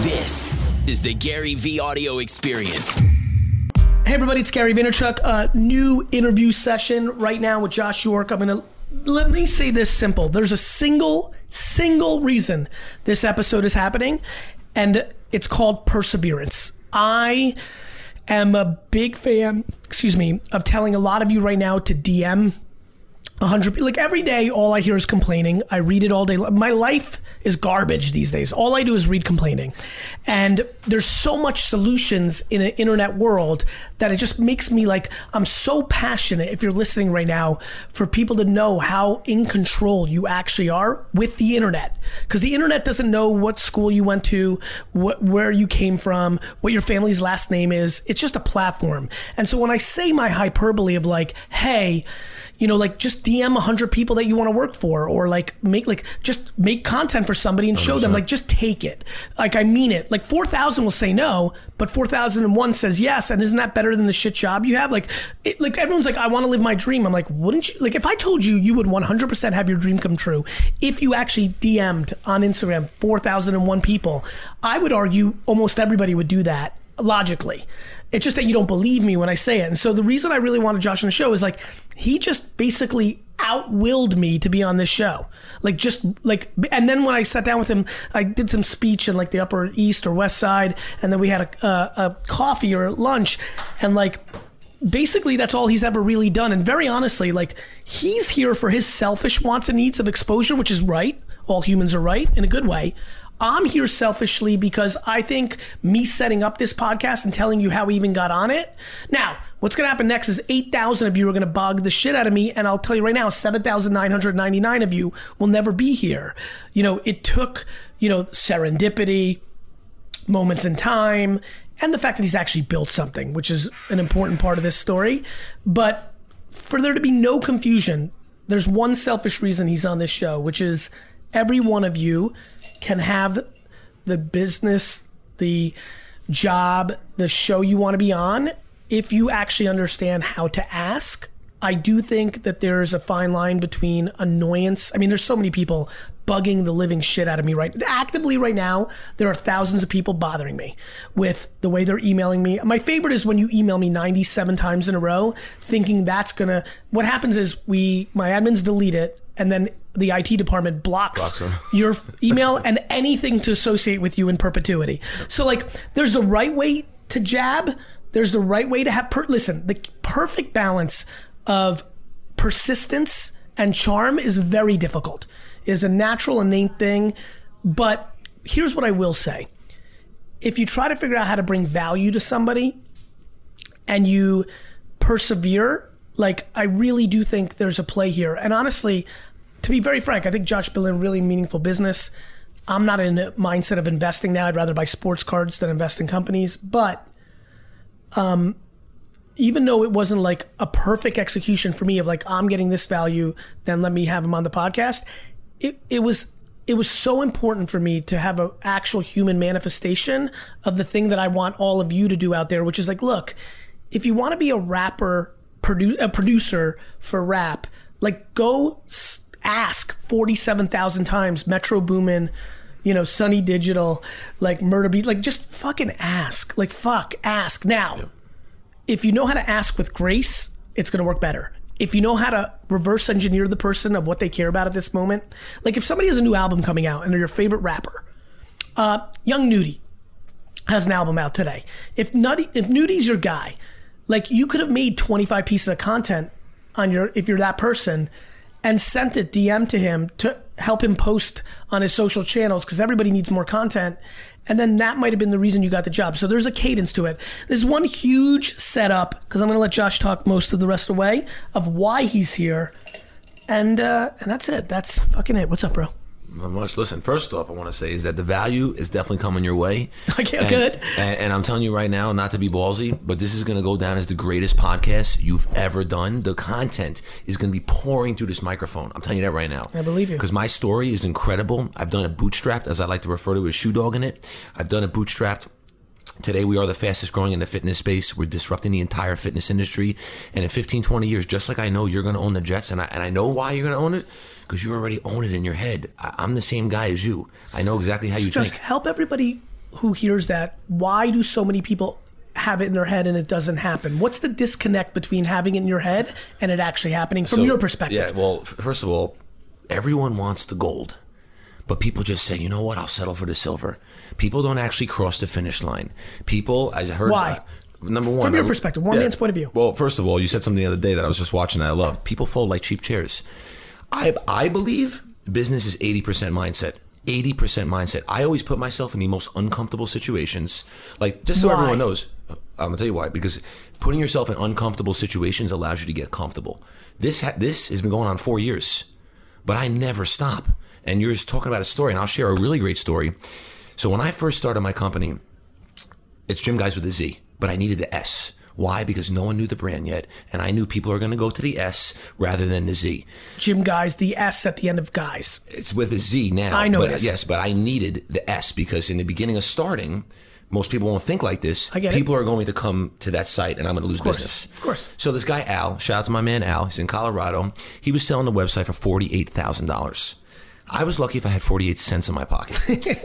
This is the Gary Vee audio experience. Hey everybody, it's Gary Vaynerchuk. A new interview session right now with Josh York. I'm gonna let me say this simple. There's a single, single reason this episode is happening, and it's called perseverance. I am a big fan, excuse me, of telling a lot of you right now to DM 100 like every day all i hear is complaining. I read it all day. My life is garbage these days. All i do is read complaining. And there's so much solutions in an internet world that it just makes me like i'm so passionate if you're listening right now for people to know how in control you actually are with the internet. Because the internet doesn't know what school you went to what, where you came from what your family's last name is. It's just a platform. And so when i say my hyperbole of like hey you know, like just DM 100 people that you want to work for or like make like just make content for somebody and show them like just take it. Like I mean it. Like 4,000 will say no, but 4,001 says yes and isn't that better than the shit job you have? Like it, like everyone's like I want to live my dream. I'm like, wouldn't you like if I told you you would 100% have your dream come true if you actually DM'd on Instagram 4,001 people, I would argue almost everybody would do that logically. It's just that you don't believe me when I say it. And so the reason I really wanted Josh on the show is like he just basically outwilled me to be on this show. Like just like and then when I sat down with him, I did some speech in like the upper east or west side and then we had a, a, a coffee or lunch and like basically that's all he's ever really done and very honestly like he's here for his selfish wants and needs of exposure which is right all humans are right in a good way I'm here selfishly because I think me setting up this podcast and telling you how we even got on it. Now, what's going to happen next is 8,000 of you are going to bug the shit out of me. And I'll tell you right now, 7,999 of you will never be here. You know, it took, you know, serendipity, moments in time, and the fact that he's actually built something, which is an important part of this story. But for there to be no confusion, there's one selfish reason he's on this show, which is every one of you can have the business, the job, the show you want to be on if you actually understand how to ask. I do think that there's a fine line between annoyance. I mean, there's so many people bugging the living shit out of me right actively right now there are thousands of people bothering me with the way they're emailing me my favorite is when you email me 97 times in a row thinking that's gonna what happens is we my admins delete it and then the IT department blocks, blocks your email and anything to associate with you in perpetuity. So like there's the right way to jab, there's the right way to have per- listen, the perfect balance of persistence and charm is very difficult. It is a natural innate thing, but here's what I will say. If you try to figure out how to bring value to somebody and you persevere, like I really do think there's a play here. And honestly, to be very frank, I think Josh a really meaningful business. I'm not in a mindset of investing now. I'd rather buy sports cards than invest in companies. But um, even though it wasn't like a perfect execution for me of like I'm getting this value, then let me have him on the podcast. It it was it was so important for me to have an actual human manifestation of the thing that I want all of you to do out there, which is like, look, if you want to be a rapper, produ- a producer for rap, like go ask 47,000 times Metro Boomin, you know, Sonny Digital, like Murda Beatz, like just fucking ask. Like fuck, ask. Now, yep. if you know how to ask with grace, it's going to work better. If you know how to reverse engineer the person of what they care about at this moment, like if somebody has a new album coming out and they're your favorite rapper, uh, Young Nudy has an album out today. If Nutty, if Nudy's your guy, like you could have made 25 pieces of content on your if you're that person and sent it DM to him to help him post on his social channels because everybody needs more content. And then that might have been the reason you got the job. So there's a cadence to it. There's one huge setup because I'm going to let Josh talk most of the rest of the way of why he's here. And uh, and that's it. That's fucking it. What's up, bro? Much. Listen, first off, I want to say is that the value is definitely coming your way. Okay, and, good. And, and, I'm telling you right now, not to be ballsy, but this is going to go down as the greatest podcast you've ever done. The content is going to be pouring through this microphone. I'm telling you that right now. I believe you. Because my story is incredible. I've done it bootstrapped, as I like to refer to it, with shoe dog in it. I've done it bootstrapped. Today, we are the fastest growing in the fitness space. We're disrupting the entire fitness industry. And in 15, 20 years, just like I know you're going to own the Jets, and I, and I know why you're going to own it because you already own it in your head. I, am the same guy as you. I know exactly how you Just think. Help everybody who hears that, why do so many people have it in their head and it doesn't happen? What's the disconnect between having it in your head and it actually happening from So, your perspective? Yeah, well, first of all, everyone wants the gold. But people just say, you know what, I'll settle for the silver. People don't actually cross the finish line. People, I heard. Why? uh, number one. From your I- perspective, one man's point of view. Well, first of all, you said something the other day that I was just watching that I love. People fold like cheap chairs. I, I believe business is 80% mindset. 80% mindset. I always put myself in the most uncomfortable situations. Like, just so Why? everyone knows, uh, I'm gonna tell you why. Because putting yourself in uncomfortable situations allows you to get comfortable. This ha- this has been going on four years, but I never stop. And you're just talking about a story, and I'll share a really great story. So when I first started my company, it's Gym Guys with a Z, but I needed the S. Why? Because no one knew the brand yet, and I knew people are going to go to the S rather than the Z. Jim guys, the S at the end of guys. It's with a Z now. I know but, it. Yes, but I needed the S because in the beginning of starting, most people won't think like this. I get it. people are going to come to that site, and I'm going to lose course, business. of course. So this guy Al, shout out to my man Al. He's in Colorado. He was selling the website for forty eight thousand dollars. I was lucky if I had 48 cents in my pocket.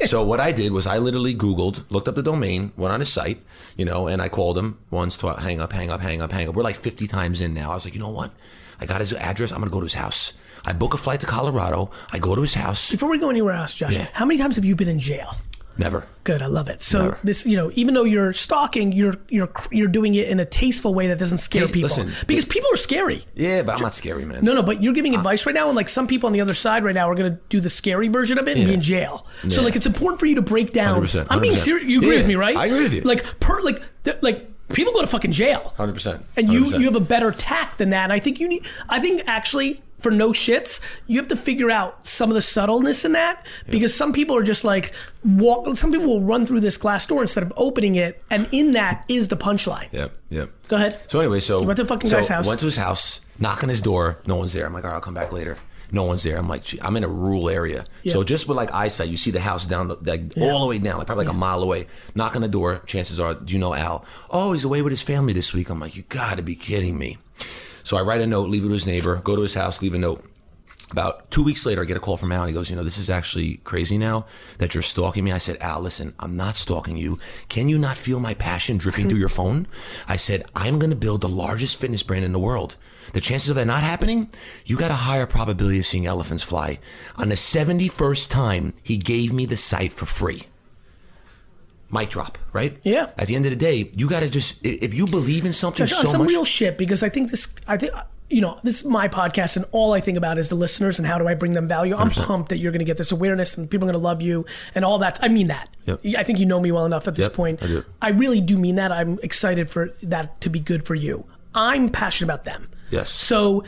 so what I did was I literally Googled, looked up the domain, went on his site, you know, and I called him once, twice, hang up, hang up, hang up, hang up. We're like 50 times in now. I was like, you know what? I got his address. I'm going to go to his house. I book a flight to Colorado. I go to his house. Before we go anywhere else, Josh, Yeah. how many times have you been in jail? Never. Good, I love it. So Never. this, you know, even though you're stalking, you're you're you're doing it in a tasteful way that doesn't scare Hey, people listen, because people are scary. Yeah, but I'm not scary, man. No, no, but you're giving advice right now, and like some people on the other side right now are going to do the scary version of it and be in jail. So like it's important for you to break down. 100%, I'm being serious. You agree Yeah, with me, right? I agree with you. Like per like th- like people go to fucking jail. 100%. And you 100%. you have a better tact than that. And I think you need. I think actually. For no shits, you have to figure out some of the subtleness in that because some people are just like walk. Some people will run through this glass door instead of opening it, and in that is the punchline. Yep, yep. Go ahead. So anyway, so You went to the fucking so guy's house. Went to his house, knock on his door. No one's there. I'm like, all right, I'll come back later. No one's there. I'm like, gee, I'm in a rural area, Yeah. so just with like eyesight, you see the house down, the, like all the way down, like probably like a mile away. Knock on the door. Chances are, do you know Al? Oh, he's away with his family this week. I'm like, you got to be kidding me. So I write a note, leave it to his neighbor, go to his house, leave a note. About two weeks later, I get a call from Al. And he goes, "You know, this is actually crazy now that you're stalking me." I said, "Al, listen, I'm not stalking you. Can you not feel my passion dripping through your phone?" I said, "I'm going to build the largest fitness brand in the world. The chances of that not happening, you got a higher probability of seeing elephants fly." On the 71st time, he gave me the site for free. Mic drop, right? Yeah. At the end of the day, you got to just if you believe in something Josh, so some much. real shit because I think this. I think you know this is my podcast, and all I think about is the listeners and how do I bring them value. I'm 100%. pumped that you're going to get this awareness and people are going to love you and all that. I mean that. Yep. I think you know me well enough at this Yep, point. I do. really do mean that. I'm excited for that to be good for you. I'm passionate about them. Yes. So.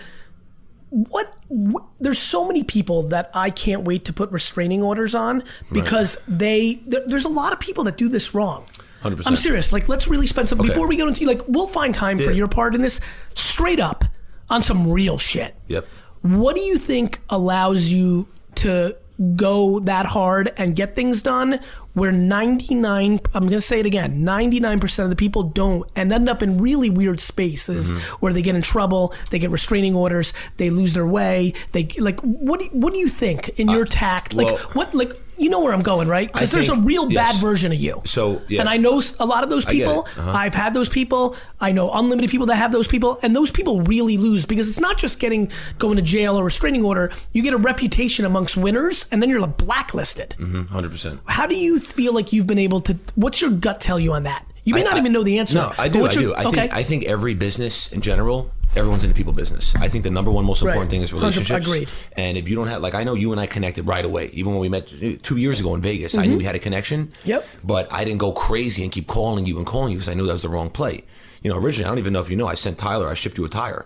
What, what there's so many people that I can't wait to put restraining orders on because they there, there's a lot of people that do this wrong. 100%. I'm serious. Like, let's really spend some Okay. before we go into like we'll find time for your part in this. Straight up on some real shit. Yep. What do you think allows you to go that hard and get things done where 99 I'm going to say it again 99% of the people don't and end up in really weird spaces Mm-hmm. where they get in trouble they get restraining orders they lose their way they like what do you, what do you think in your tact like well- what like you know where I'm going right because I there's a think- real bad yes. version of you So, yeah. and I know a lot of those people Uh-huh. I've had those people. I know unlimited people that have those people, and those people really lose because it's not just getting going to jail or restraining order. You get a reputation amongst winners, and then you're blacklisted. Mm-hmm. 100%. How do you feel like you've been able to? What's your gut tell you on that? You may I- not I- even know the answer. No, I do. I what's do. I okay. think I think every business in general, everyone's in the people business. I think the number one most important Right. thing is 100 relationships. agreed. And if you don't have, like, I know you and I connected right away. Even when we met two years ago in Vegas, I knew we had a connection. Mm-hmm. Yep. But I didn't go crazy and keep calling you and calling you because I knew that was the wrong play. You know, originally, I don't even know if you know, I sent Tyler, I shipped you a tire.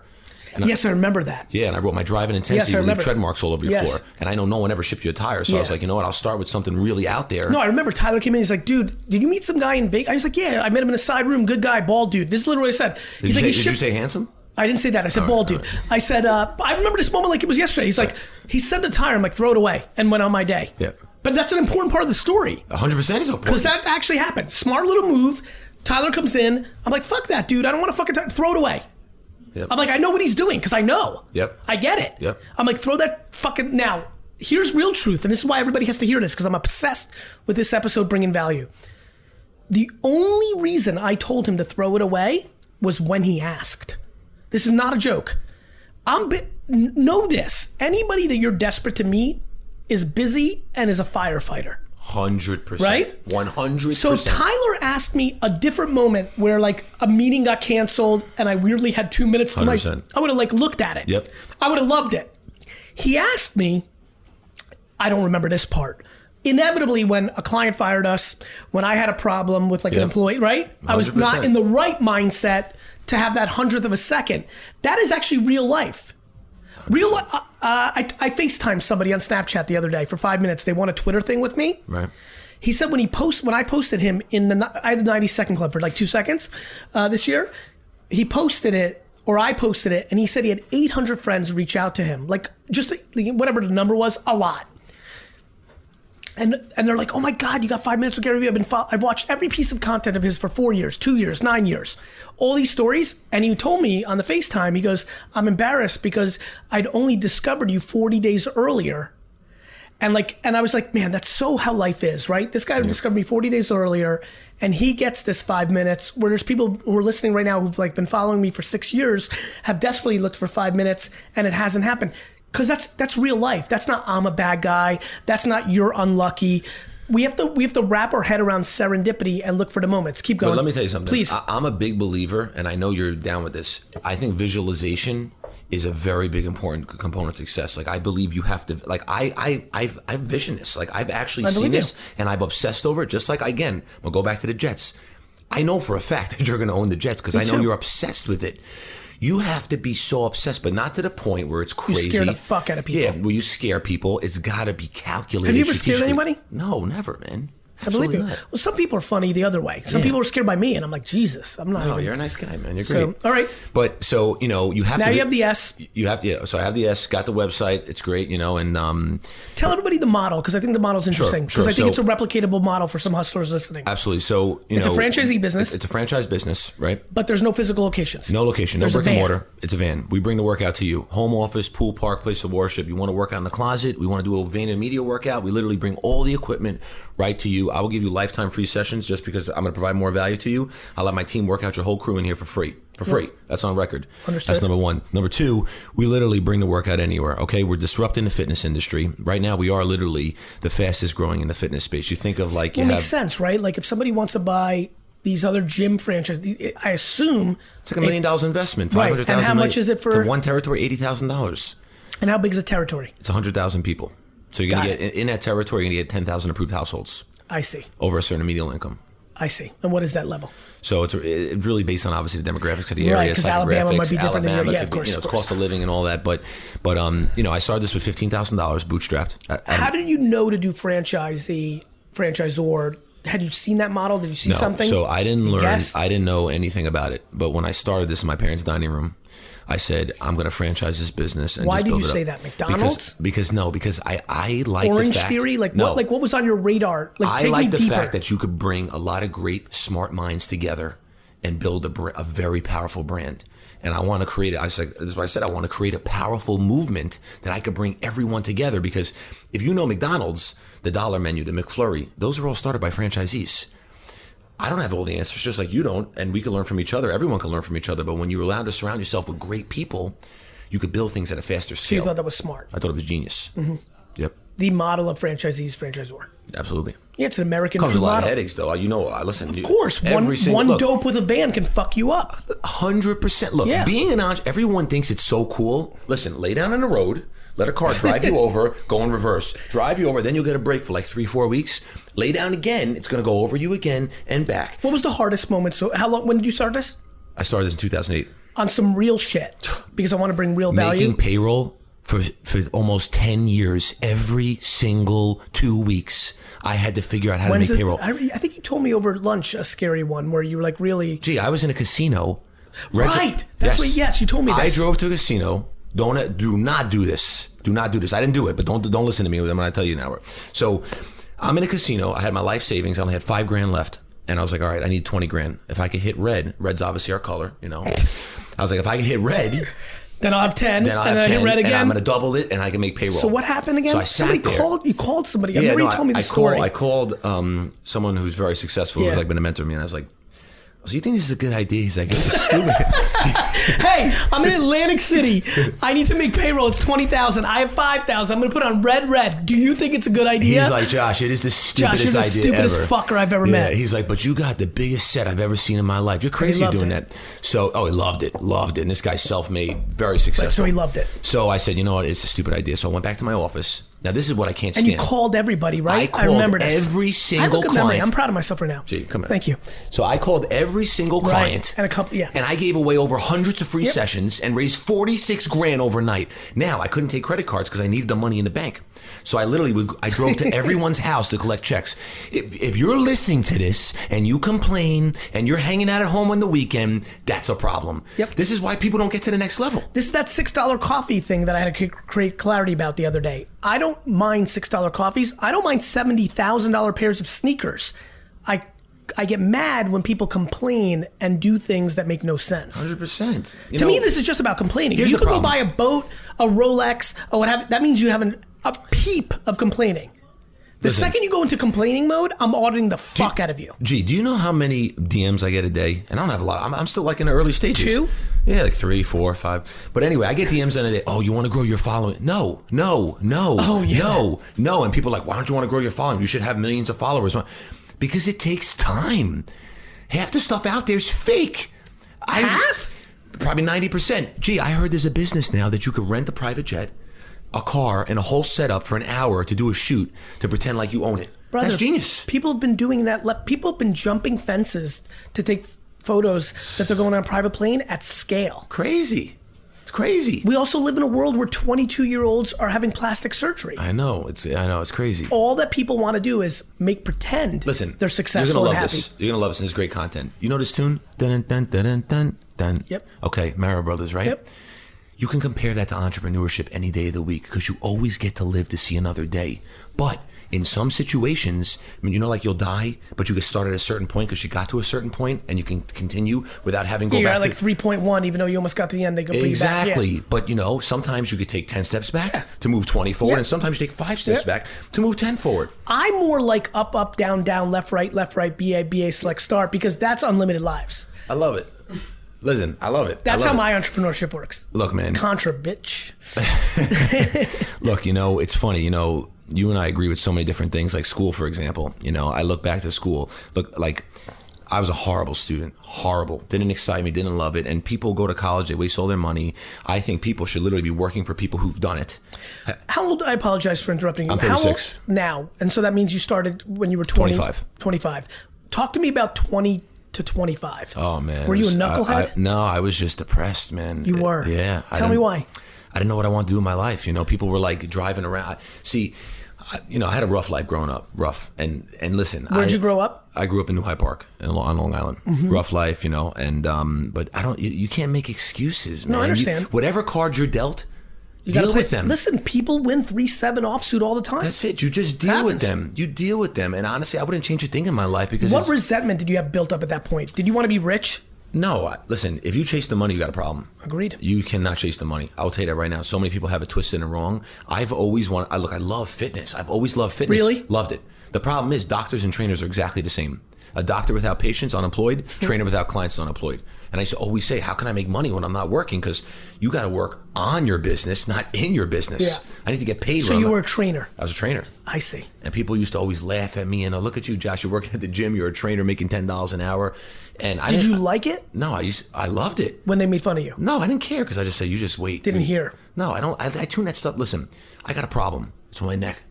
And I- yes, I remember that. yeah, and I wrote my driving Yes, intensity I will leave tread marks all over your Yes. floor. And I know no one ever shipped you a tire, so I was like, you know what? I'll start with something really out there. No, I remember Tyler came in. He's like, "Dude, did you meet some guy in Vegas?" I was like, "Yeah, I met him in a side room. Good guy, bald dude." This is literally what I said. did He's you, like, say, "He did you say handsome? I didn't say that. I said bald dude. I said, uh, I remember this moment like it was yesterday. He's like, he sent the tire. I'm like, throw it away, and went on my day. Yeah. But that's an important part of the story 100% is important. because that actually happened. Smart little move. Tyler comes in. I'm like, fuck that, dude. I don't want to fucking t- throw it away. Yep. I'm like, I know what he's doing because I know. Yep. I get it. Yep. I'm like, throw that fucking now. Here's real truth, and this is why everybody has to hear this because I'm obsessed with this episode bringing value. The only reason I told him to throw it away was when he asked. This is not a joke. I'm bi- know this. Anybody that you're desperate to meet is busy and is a firefighter. Hundred percent. Right? One hundred So. Tyler asked me a different moment where like a meeting got canceled and I weirdly had two minutes to 100%. myself, I would have like looked at it. Yep. I would have loved it. He asked me, I don't remember this part. Inevitably, when a client fired us, when I had a problem with like an employee, right? I was not 100%. in the right mindset to have that hundredth of a second. That is actually real life. Real, uh, uh, I, I FaceTimed somebody on Snapchat the other day for five minutes. They want a Twitter thing with me. Right. He said when he post when I posted him in the I had the 90 second club for like two seconds uh, this year, he posted it or I posted it, and he said he had 800 friends reach out to him, like just whatever the number was, a lot. And and they're like, oh my god, you got five minutes with Gary Vee. I've been fo- I've watched every piece of content of his for four years, two years, nine years, all these stories. And he told me on the FaceTime, he goes, I'm embarrassed because I'd only discovered you 40 days earlier and like, and I was like, man, that's so how life is, right? This guy discovered me 40 days earlier, and he gets this five minutes. Where there's people who are listening right now who've like been following me for six years, have desperately looked for five minutes, and it hasn't happened. Because that's that's real life. That's not I'm a bad guy. That's not you're unlucky. We have to we have to wrap our head around serendipity and look for the moments. Keep going. But let me tell you something. please. I, I'm a big believer, and I know you're down with this. I think visualization is a very big important component to success. Like I believe you have to. Like I, I, I've, I've visioned this. Like I've actually I seen believe you. this, and I've obsessed over it. Just like again, we'll go back to the Jets. I know for a fact that you're going to own the Jets because I know too. you're obsessed with it. You have to be so obsessed, but not to the point where it's crazy. You scare the fuck out of people. Yeah, where you scare people. It's got to be calculated. Have you ever scared anybody? No, never, man. I believe Absolutely you. not. Well, some people are funny the other way. Some Yeah. people are scared by me, and I'm like, Jesus, I'm not. Oh, even. you're a nice guy, man. You're So, great. all right. But so you know, you have Now to. you have the S. You have yeah. So I have the S. Got the website. It's great, you know, and um, Tell everybody the model because I think the model's interesting. Because sure. I think So- it's a replicatable model for some hustlers listening. absolutely. So you know It's a franchisee business. It's, it's a franchise business, right? but there's no physical locations. No location, no There's brick and mortar. It's a van. We bring the workout to you. Home office, pool, park, place of worship. You want to work out in the closet? We want to do a VaynerMedia workout. We literally bring all the equipment right to you. I will give you lifetime free sessions just because I'm going to provide more value to you. I'll let my team work out your whole crew in here for free. For free. That's on record. Understood. That's number one. Number two, we literally bring the workout anywhere. Okay, we're disrupting the fitness industry. Right now, we are literally the fastest growing in the fitness space. You think of like you Well, it makes sense, right? Like if somebody wants to buy these other gym franchises, I assume. it's like a million dollars investment. Right. Five And how much is it for- one territory? Eighty thousand dollars. And how big is the territory? It's 100,000 people. So you're going to get, in that territory, you're going to get 10,000 approved households I see. over a certain median income. I see. And what is that level? So it's really based on obviously the demographics of the area, Right. 'cause Alabama might be different Alabama yeah, could of course, You know, it's cost of living and all that. But but um, you know, I started this with fifteen thousand dollars bootstrapped. I- I- How did you know to do franchisee, franchisor? Had you seen that model? Did you see no, something? so I didn't learn. guessed? I didn't know anything about it. But when I started this in my parents' dining room, I said I'm going to franchise this business. And Why just did you say that? McDonald's? Because, because no, because I I like Orange the fact, theory? Like no, what? Like what was on your radar? Like I like the deeper. fact that you could bring a lot of great, smart minds together and build a, a very powerful brand. And I want to create. I was like, this is what I said. I want to create a powerful movement that I could bring everyone together. Because if you know McDonald's, the dollar menu, the McFlurry, those are all started by franchisees. I don't have all the answers, just like you don't, and we can learn from each other. Everyone can learn from each other. But when you're allowed to surround yourself with great people, you could build things at a faster So you thought that was smart. I thought it was genius. Mm-hmm. Yep, The model of franchisees, franchisor. absolutely. Yeah, it's an American Comes a lot model. of headaches, though. You know, I listen. Of course, one, one dope with a van can fuck you up. Hundred percent. Look, Yeah. being an entrepreneur, everyone thinks it's so cool. Listen, lay down on the road, let a car drive you over, go in reverse, drive you over, then you'll get a break for like three, four weeks. Lay down again, it's going to go over you again and back. What was the hardest moment? So how long? When did you start this? I started this in 2008, On some real shit because I want to bring real value. making payroll for for almost 10 years. Every single two weeks, I had to figure out how When's to make it- payroll. I, I think you told me over lunch a scary one where you were like really. Gee, I was in a casino. Right. That's what- yes, you told me I drove to a casino. Don't do not do this. Do not do this. I didn't do it, but don't don't listen to me I'm gonna tell you now. So, I'm in a casino. I had my life savings. I only had five grand left, and I was like, all right, I need twenty grand. If I could hit red, red's obviously our color, you know. I was like, if I could hit red, Then I'll have ten. Then I'll and have then I 10, hit red and again. I'm going to double it, and I can make payroll. so what happened again? So I sat somebody there. called. You called somebody. I remember you told me the I story. Called, I called um, someone who's very successful, Yeah. who's like been a mentor to me, and I was like, "So you think this is a good idea?" He's like, "It's stupid." hey, I'm in Atlantic City. I need to make payroll. It's twenty thousand. I have five thousand. I'm going to put on red, red. Do you think it's a good idea? He's like, "Josh, it is the stupidest you're the idea stupidest ever." fucker I've ever yeah, met. He's like, "But you got the biggest set I've ever seen in my life. You're crazy doing it. that." So, oh, he loved it, loved it. And this guy's self-made, very successful. so he loved it. So I said, "You know what? It's a stupid idea." So I went back to my office. Now this is what I can't say. and stand. you called everybody, right? I called remember this. every I single memory. client. I'm proud of myself right now. Gee, come on. Thank you. So I called every single Right. client And a couple- yeah. and I gave away over hundreds of free Yep. sessions and raised forty six grand overnight. Now I couldn't take credit cards because I needed the money in the bank. So I literally would, I drove to everyone's house to collect checks. If, if you're listening to this and you complain and you're hanging out at home on the weekend, that's a problem. Yep. This is why people don't get to the next level. This is that six dollar coffee thing that I had to create clarity about the other day. I don't mind six dollar coffees. I don't mind seventy thousand dollar pairs of sneakers. I I get mad when people complain and do things that make no sense. Hundred percent. To me, this is just about complaining. You could go buy a boat, a Rolex, or what have That means you have an, a peep of complaining. The Listen. second you go into complaining mode, I'm auditing the fuck out of you. Gee, do you know how many DMs I get a day? And I don't have a lot. I'm, I'm still like in the early stages. Two? Yeah, like three, four, five. But anyway, I get DMs in a day. Oh, you want to grow your following? No, no, no, Oh, yeah. no, no. And people are like, why don't you want to grow your following? You should have millions of followers. Because it takes time. Half the stuff out there is fake. I- Half? Probably 90%. Gee, I heard there's a business now that you could rent a private jet, a car, and a whole setup for an hour to do a shoot to pretend like you own it. Brother, That's genius. People have been doing that. Left. People have been jumping fences to take photos that they're going on a private plane at scale. Crazy. It's crazy. We also live in a world where 22 year olds are having plastic surgery. I know. It's I know. It's crazy. All that people want to do is make pretend Listen, they're successful You're gonna and love happy. this. You're gonna love this. This it's great content. You know this tune? Dun dun dun dun dun dun. Yep. Okay, Mario Brothers, right? Yep. You can compare that to entrepreneurship any day of the week because you always get to live to see another day. But in some situations, I mean, you know, like you'll die, but you can start at a certain point because you got to a certain point and you can continue without having to go You're back at like to 3.1, even though you almost got to the end. They go back. Yeah. Exactly. But you know, sometimes you could take 10 steps back Yeah. to move 20 forward, Yeah. and sometimes you take five steps back to move 10 forward. I'm more like up, up, down, down, left, right, left, right, BA, BA, select, start because that's unlimited lives. I love it. Listen, I love it. That's love how it. my entrepreneurship works. Look, man. Contra bitch. Look, you know, it's funny, you know, you and I agree with so many different things, like school, for example. You know, I look back to school, look, like, I was a horrible student, horrible. Didn't excite me, didn't love it. And people go to college, they waste all their money. I think people should literally be working for people who've done it. How old? I apologize for interrupting you. I'm How old 36. now, and so that means you started when you were 20, 25. 25. Talk to me about 20 to 25. Oh man, Were you a was- I- knucklehead? I- no, I was just depressed, man. You were? Yeah. Tell me why. I didn't know what I wanted to do in my life. You know, people were like driving around. I- See, I, you know, I had a rough life growing up. Rough. And and listen, Where'd I- you grow up? Mm-hmm. I grew up in New Hyde Park in, on Long Island. Rough life, you know. And um, but I don't. You, you can't make excuses, man. I You- understand. whatever cards you're dealt, You deal with them. Listen, people win 3 7 offsuit all the time. That's it. You just deal with them. You deal with them. And honestly, I wouldn't change a thing in my life because what resentment did you have built up at that point? Did you want to be rich? no. I- Listen, if you chase the money, you got a problem. Agreed. You cannot chase the money. I'll tell you that right now. So many people have it twisted and wrong. I've always wanted. I look. I love fitness. I've always loved fitness. Really? Loved it. The problem is doctors and trainers are exactly the same. A doctor without patients, unemployed. Trainer without clients, unemployed. And I used to always say, how can I make money when I'm not working? Because you got to work on your business, not in your business. Yeah. I need to get paid. So you I'm- were a trainer. I was a trainer. I see. And people used to always laugh at me and oh, look at you, Josh. You're working at the gym. You're a trainer making ten dollars an hour. And I Did you like it No, I used. I loved it. when they made fun of you? No, I didn't care because I just said, you just wait. Didn't hear. No, I don't. I, I tune that stuff. Listen, I got a problem. It's my neck.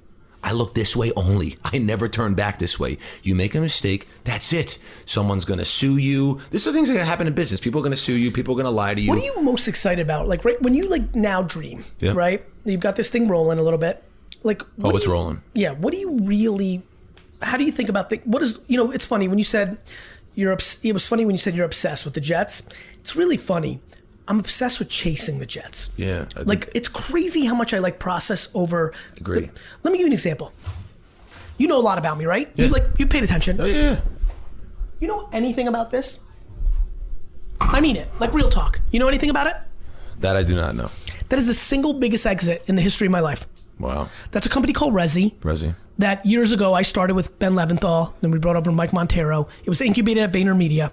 I look this way only. I never turn back this way. You make a mistake, that's it. Someone's going to sue you. These are things that happen in business. People are going to sue you. People are going to lie to you. What are you most excited about? Like right when you like now dream, Yeah. right? You've got this thing rolling a little bit. Like oh, what Oh, it's you- rolling. Yeah. What do you really? How do you think about the? What is you know? It's funny when you said you're. It was funny when you said you're obsessed with the Jets. It's really funny. I'm obsessed with chasing the Jets. Yeah, I Like think- it's crazy how much I like process over. Agree. Let me give you an example. You know a lot about me, right? You like you paid attention. Oh, yeah. You know anything about this? I mean it. Like real talk. You know anything about it? That I do not know. That is the single biggest exit in the history of my life. Wow. That's a company called Resy. Resy. That years ago I started with Ben Leventhal, then we brought over Mike Montero. It was incubated at VaynerMedia.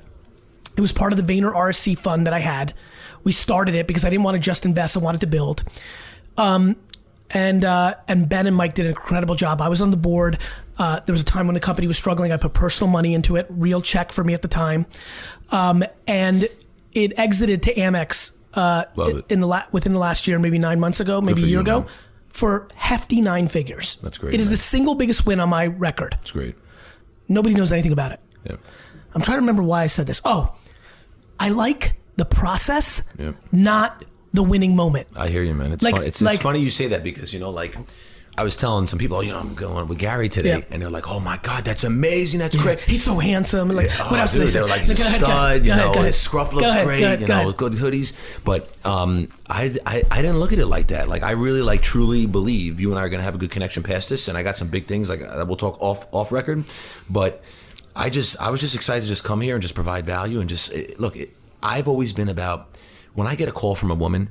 It was part of the Vayner RSE fund that I had. We started it because I didn't want to just invest; I wanted to build. Um, and uh, and Ben and Mike did an incredible job. I was on the board. Uh, there was a time when the company was struggling. I put personal money into it, real check for me at the time, um, and it exited to Amex uh, in the la- within the last year, maybe nine months ago, maybe a year you, ago, man. for hefty nine figures. That's great, It is man. the single biggest win on my record. That's great. Nobody knows anything about it. Yeah. I'm trying to remember why I said this. Oh, I like the process, Yeah. not the winning moment. I hear you, man. It's Like- fun. It's, like- it's funny you say that because you know, like, I was telling some people, oh, you know, I'm going with Gary today, Yeah. and they're like, "Oh my god, that's amazing, that's great." He's so handsome. Like, Oh, what else dude, they they're like, he's a Go ahead, go stud, ahead, you know, ahead, his scruff looks ahead, great, go you know, good hoodies. But um, I, I, I didn't look at it like that. Like, I really, like, truly believe you and I are going to have a good connection past this, and I got some big things, like, we'll talk off, off record. But I just, I was just excited to just come here and just provide value and just, eh, look, it, I've always been about, when I get a call from a woman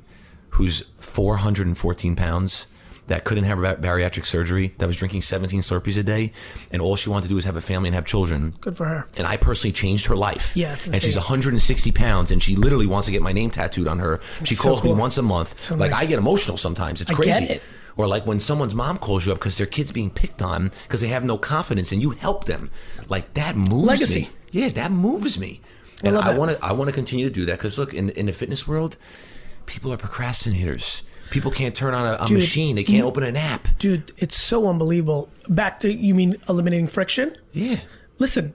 who's 414 pounds, that couldn't have bar- bariatric surgery, that was drinking 17 Slurpees a day, and all she wanted to do was have a family and have children. Good for her. And I personally changed her life. Yeah, it's and she's 160 pounds, and she literally wants to get my name tattooed on her. She so calls cool. me once a month. So like nice. I get emotional sometimes. It's I crazy. it. Or like when someone's mom calls you up because their kid's being picked on because they have no confidence, and you help them. Like that moves Legacy. me. Yeah, that moves me. And I want to. I want to continue to do that because look, in in the fitness world, people are procrastinators. People can't turn on a, a Dude, machine. They can't open an app. Dude, it's so unbelievable. Back to, you mean eliminating friction? Yeah. Listen,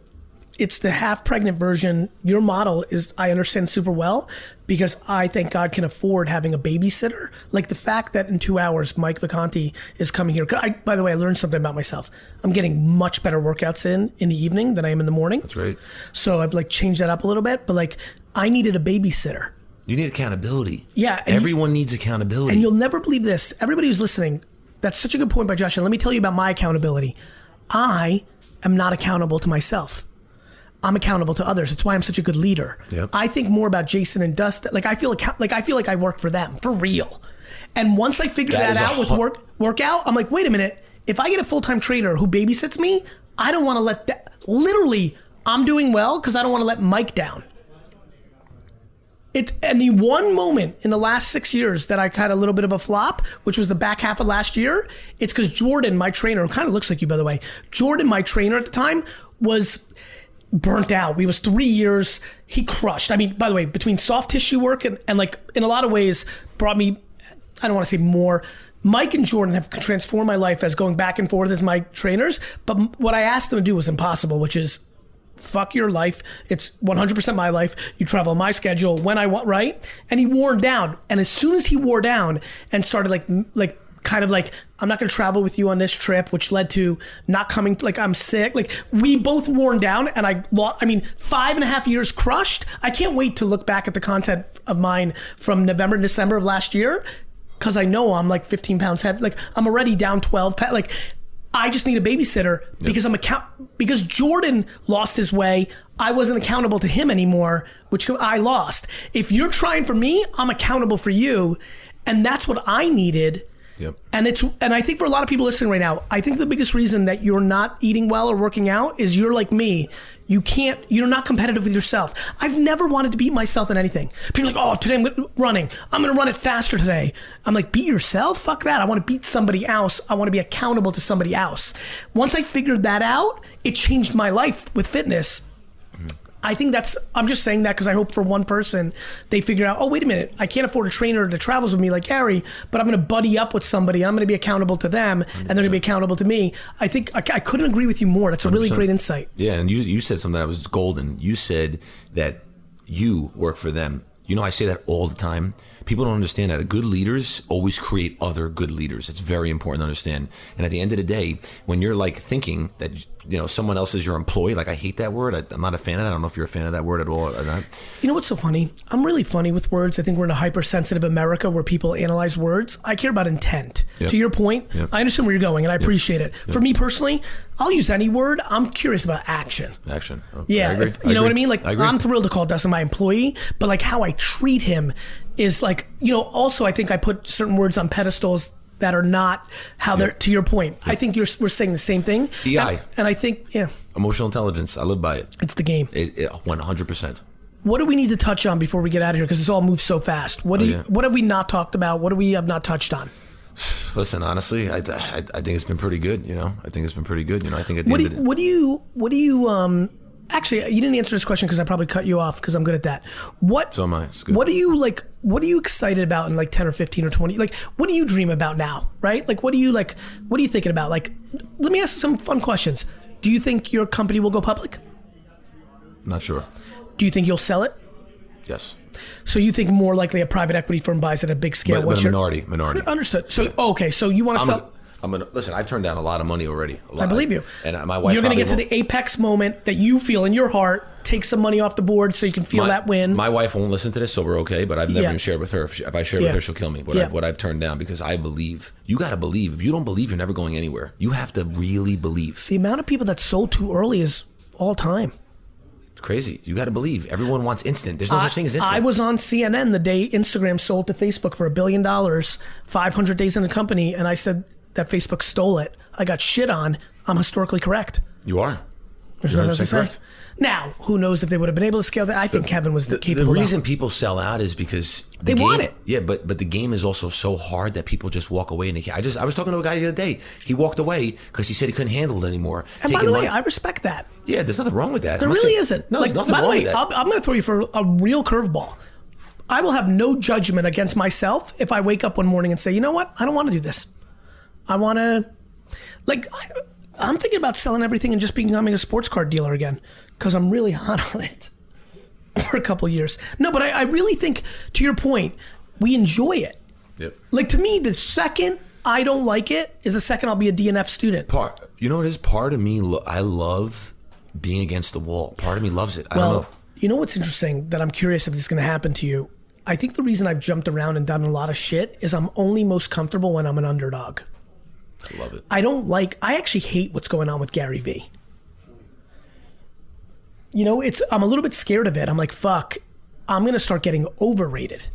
it's the half pregnant version. Your model is, I understand super well because I thank God can afford having a babysitter. Like the fact that in two hours, Mike Vacanti is coming here. I, by the way, I learned something about myself. I'm getting much better workouts in in the evening than I am in the morning. That's right. So I've like changed that up a little bit, but like I needed a babysitter. You need accountability. Yeah, and you- Everyone needs accountability. And you'll never believe this. Everybody who's listening, that's such a good point by Josh. And let me tell you about my accountability. I am not accountable to myself. I'm accountable to others. It's why I'm such a good leader. Yep. I think more about Jason and Dustin. Like I feel account- like I feel like I work for them for real. And once I figured That that, out with hu- work workout, I'm like, wait a minute. If I get a full time trainer who babysits me, I don't want to let that. Literally, I'm doing well because I don't want to let Mike down. It and the one moment in the last six years that I had a little bit of a flop, which was the back half of last year, it's because Jordan, my trainer, who kind of looks like you by the way, Jordan, my trainer at the time, was burnt out. We was three years. He crushed. I mean, by the way, between soft tissue work and, and like in a lot of ways brought me. I don't want to say more. Mike and Jordan have transformed my life as going back and forth as my trainers. But what I asked them to do was impossible, which is fuck your life. It's 100% my life. You travel on my schedule when I want, right? And he wore down. And as soon as he wore down and started like, like, kind of like, I'm not going to travel with you on this trip, which led to not coming, like, I'm sick. Like, we both worn down and I lost, I mean, five and a half years crushed. I can't wait to look back at the content of mine from November and December of last year because I know I'm like 15 pounds heavy. Like, I'm already down 12 pounds. Like, I just need a babysitter because I'm account because Jordan lost his way. I wasn't accountable to him anymore, which I lost. If you're trying for me, I'm accountable for you, and that's what I needed. Yep. And it's and I think for a lot of people listening right now, I think the biggest reason that you're not eating well or working out is you're like me. You can't. You're not competitive with yourself. I've never wanted to beat myself in anything. People are like, oh, today I'm running. I'm going to run it faster today. I'm like, beat yourself? Fuck that. I want to beat somebody else. I want to be accountable to somebody else. Once I figured that out, it changed my life with fitness. I think that's. I'm just saying that because I hope for one person they figure out. Oh, wait a minute! I can't afford a trainer that travels with me like Gary, but I'm going to buddy up with somebody. I'm going to be accountable to them, and they're going to be accountable to me. I think I, I couldn't agree with you more. That's a really 100%. great insight. Yeah, and you you said something that was golden. You said that you work for them. You know, I say that all the time. People don't understand that. Good leaders always create other good leaders. It's very important to understand. And at the end of the day, when you're like thinking that you know someone else is your employee. Like I hate that word. I, I'm not a fan of that. I don't know if you're a fan of that word at all. You know what's so funny? I'm really funny with words. I think we're in a hypersensitive America where people analyze words. I care about intent. Yep. To your point, Yep. I understand where you're going and I appreciate it. For me personally, I'll use any word. I'm curious about action. Action. Oh, Yeah, I agree. if- you know what I mean. Like I. I'm thrilled to call Dustin my employee, but like how I treat him is like you know. Also, I think I put certain words on pedestals that are not how they're. To your point, I think you're we're saying the same thing. EI. and, and I think yeah, Emotional intelligence. I live by it. it's the game. It, it 100%. What do we need to touch on before we get out of here? Because this all moves so fast. What do you, yeah. what have we not talked about? What do we have not touched on? Listen, honestly, I, I, I think it's been pretty good. You know, I think it's been pretty good. You know, I think at the What do end you, of the what do you what do you um actually you didn't answer this question because I probably cut you off because I'm good at that. What So am I. It's good. What are you like what are you excited about in like 10 or 15 or 20? Like what do you dream about now, right? Like what do you like what are you thinking about? Like let me ask some fun questions. Do you think your company will go public? not sure. Do you think you'll sell it? Yes, So you think more likely a private equity firm buys at a big scale? but, but a minority. Minority. Understood. So okay, so you want to sell? I'm gonna listen. I've turned down a lot of money already. A lot. I believe you. And uh, my wife. You're going to get to the apex moment that you feel in your heart. Take some money off the board so you can feel my, that win. My wife won't listen to this, so we're okay. But I've never Yeah. even shared with her. If, she, if I share Yeah. with her, she'll kill me. What, Yeah. I, what I've turned down because I believe. You got to believe. If you don't believe, you're never going anywhere. You have to really believe. the amount of people that sold too early is all time. It's crazy. You got to believe. Everyone wants instant. There's no such thing as instant. I was on CNN the day Instagram sold to Facebook for a billion dollars, 500 days in the company, and I said that Facebook stole it. I got shit on. I'm historically correct. You are. There's You're nothing else to say. correct. Now, who knows if they would have been able to scale that? I think Kevin was The, the capable. of. reason people sell out is because the They game, want it. Yeah, but but the game is also so hard that people just walk away and they. I just I was talking to a guy the other day. He walked away because he said he couldn't handle it anymore. And by the way, money- I respect that. yeah, there's nothing wrong with that. There I'm not really saying- isn't. No, there's nothing by the wrong way, with that. I'm going to throw you for a real curveball. I will have no judgment against myself if I wake up one morning and say, you know what? I don't want to do this. I want to, like, I, I'm thinking about selling everything and just becoming a sports card dealer again because I'm really hot on it for a couple years. No, but I, I really think, to your point, we enjoy it. Yep. Like, to me, the second I don't like it is the second I'll be a DNF student. Part, you know what it is? Part of me, lo- I love being against the wall. Part of me loves it. I don't Well, know. you know what's interesting that I'm curious if this is going to happen to you. I think the reason I've jumped around and done a lot of shit is I'm only most comfortable when I'm an underdog. I love it. I don't like. I actually hate what's going on with Gary Vee. You know, it's. I'm a little bit scared of it. I'm like, fuck. I'm gonna start getting overrated.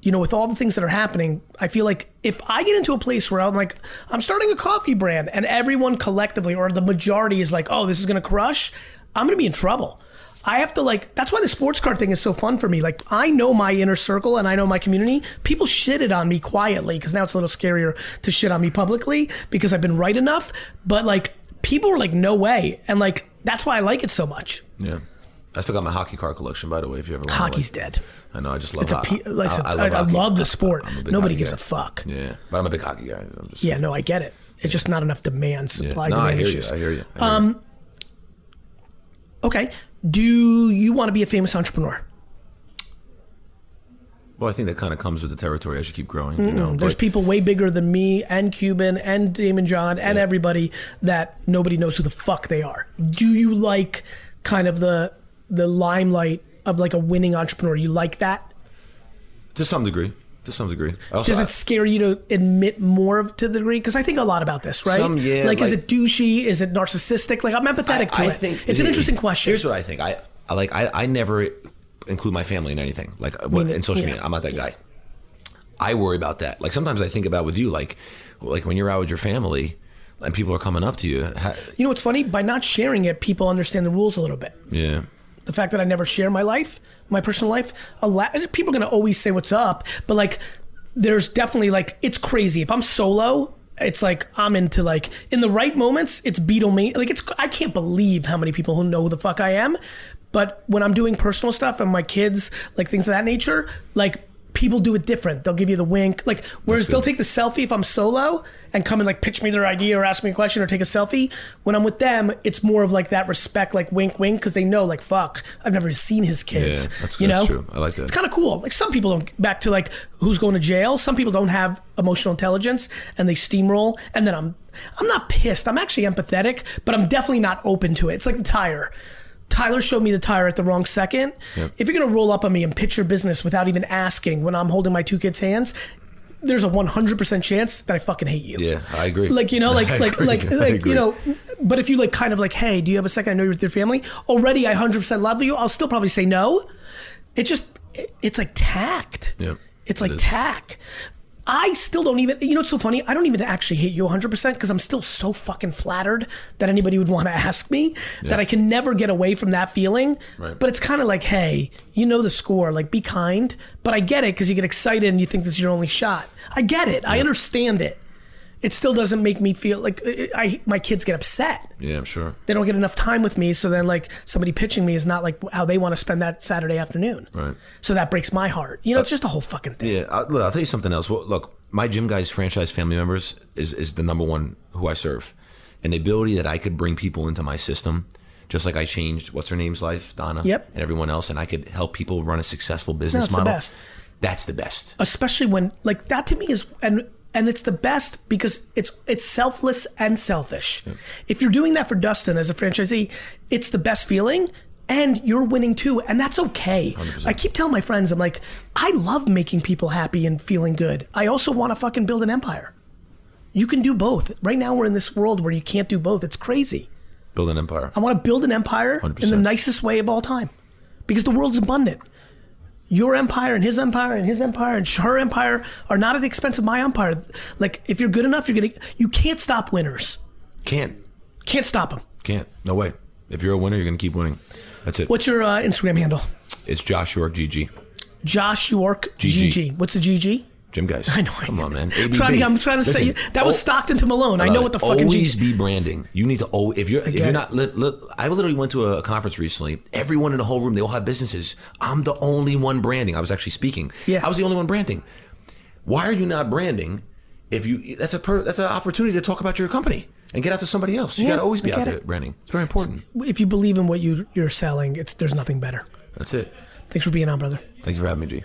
You know, with all the things that are happening, I feel like if I get into a place where I'm like, I'm starting a coffee brand, and everyone collectively or the majority is like, oh, this is gonna crush, I'm gonna be in trouble. I have to like. That's why the sports card thing is so fun for me. Like, I know my inner circle and I know my community. People shitted on me quietly because now it's a little scarier to shit on me publicly because I've been right enough. But like, people were like, no way, and like that's why I like it so much. Yeah. I still got my hockey card collection, by the way. If you ever want Hockey's dead. I know. I just love. It's a hockey. pe- listen. I, I, love hockey. love the sport. A Nobody gives guy. a fuck. Yeah, but I'm a big hockey guy. I'm just, Yeah, no, I get it. It's just not enough demand, yeah. supply, No, I demand hear you. I hear you. I hear you. Um, Okay. Do you want to be a famous entrepreneur? Well, I think that kind of comes with the territory as you keep growing. You mm-hmm. know, There's but- people way bigger than me and Cuban and Daymond John and everybody that nobody knows who the fuck they are. Do you like kind of the the limelight of like a winning entrepreneur? You like that? to some degree. To some degree. Also, Does I- it scare you to admit more of, to the degree? Because I think a lot about this, right? Some, yeah, Like, is it douchey? Is it narcissistic? Like, I'm empathetic to I it. think it's an interesting question. Here's what I think. I, I like. I, I never include my family in anything. Like uh, what, mean, in social yeah. media, I'm not that guy. I worry about that. Like sometimes I think about with you, like like when you're out with your family and people are coming up to you. ha- You know what's funny? By not sharing it, people understand the rules a little bit. yeah. The fact that I never share my life, my personal life, a lot, people are to always say what's up, but like, there's definitely like, it's crazy. If I'm solo, it's like I'm into like in the right moments, it's Beatle Like it's I can't believe how many people who know who the fuck I am. But when I'm doing personal stuff and my kids, like things of that nature, like people do it different. They'll give you the wink. Like whereas they'll take the selfie if I'm solo and come and like pitch me their idea or ask me a question or take a selfie. When I'm with them, it's more of like that respect, like wink wink, because they know like fuck, I've never seen his kids. Yeah, that's- you know, that's true. I like that. It's kind of cool. Like some people don't. Back to like who's going to jail. Some people don't have emotional intelligence and they steamroll. And then I'm I'm not pissed. I'm actually empathetic, but I'm definitely not open to it. It's like the tire. Tyler showed me the tire at the wrong second. Yep. If you're gonna roll up on me and pitch your business without even asking when I'm holding my two kids' hands, there's a 100% chance that I fucking hate you. Yeah, I agree. Like you know, like I like agree. like like you know. But if you like, kind of like, hey, do you have a second? I know you're with your family. Already, I 100% love you. I'll still probably say no. It just, it's like tact. Yeah, It's like is. tact. I still don't even, you know, it's so funny. I don't even actually hate you 100% because I'm still so fucking flattered that anybody would want to ask me that I can never get away from that feeling. Right. But it's kind of like, hey, you know the score, like be kind. But I get it because you get excited and you think this is your only shot. I get it. I understand it. It still doesn't make me feel like I, I my kids get upset. yeah, I'm sure. They don't get enough time with me, so then like somebody pitching me is not like how they want to spend that Saturday afternoon. Right. So that breaks my heart. You know, it's uh, just a whole fucking thing. Yeah, I, look, I'll tell you something else. Well, look, my gym guys, franchise family members, is is the number one who I serve, and the ability that I could bring people into my system, just like I changed what's her name's life, Donna, Yep. and everyone else, and I could help people run a successful business the model. best. That's the best. especially when like that to me is and and it's the best because it's it's selfless and selfish. If you're doing that for Dustin as a franchisee, it's the best feeling and you're winning too and that's okay. I keep telling my friends I'm like I love making people happy and feeling good. I also want to fucking build an empire. You can do both. Right now we're in this world where you can't do both. It's crazy. Build an empire. I want to build an empire in the nicest way of all time because the world's abundant. Your empire and his empire and his empire and her empire are not at the expense of my empire. Like if you're good enough, you're gonna. You can't stop winners. Can't, Can't stop them. can't. No way. If you're a winner, you're gonna keep winning. That's it. What's your uh, Instagram handle? It's Josh York GG. Josh York GG. GG. What's the GG? Gym guys. I know. Come on, man. I'm trying to, I'm trying to say that was oh, Stockton to Malone. I know what the fucking always GG. be branding. You need to. Oh, if you're if you're not, li- li- I literally went to a conference recently. Everyone in the whole room, they all have businesses. I'm the only one branding. I was actually speaking. Yeah. I was the only one branding. Why are you not branding? If you, that's a per, that's an opportunity to talk about your company and get out to somebody else. You Yeah, got to always be out there it. branding. It's very important. If you believe in what you you're selling, it's there's nothing better. That's it. Thanks for being on, brother. Thank you for having me, G.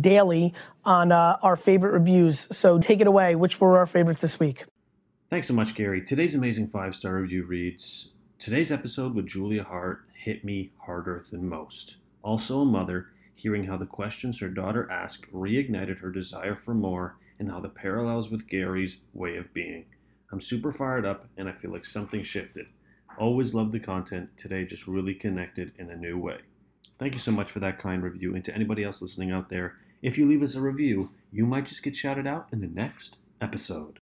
daily on uh, our favorite reviews. So take it away. Which were our favorites this week? Thanks so much, Gary. Today's amazing five star review reads Today's episode with Julia Hart hit me harder than most. Also, a mother, hearing how the questions her daughter asked reignited her desire for more and how the parallels with Gary's way of being. I'm super fired up and I feel like something shifted. Always loved the content. Today just really connected in a new way. Thank you so much for that kind review. And to anybody else listening out there, if you leave us a review, you might just get shouted out in the next episode.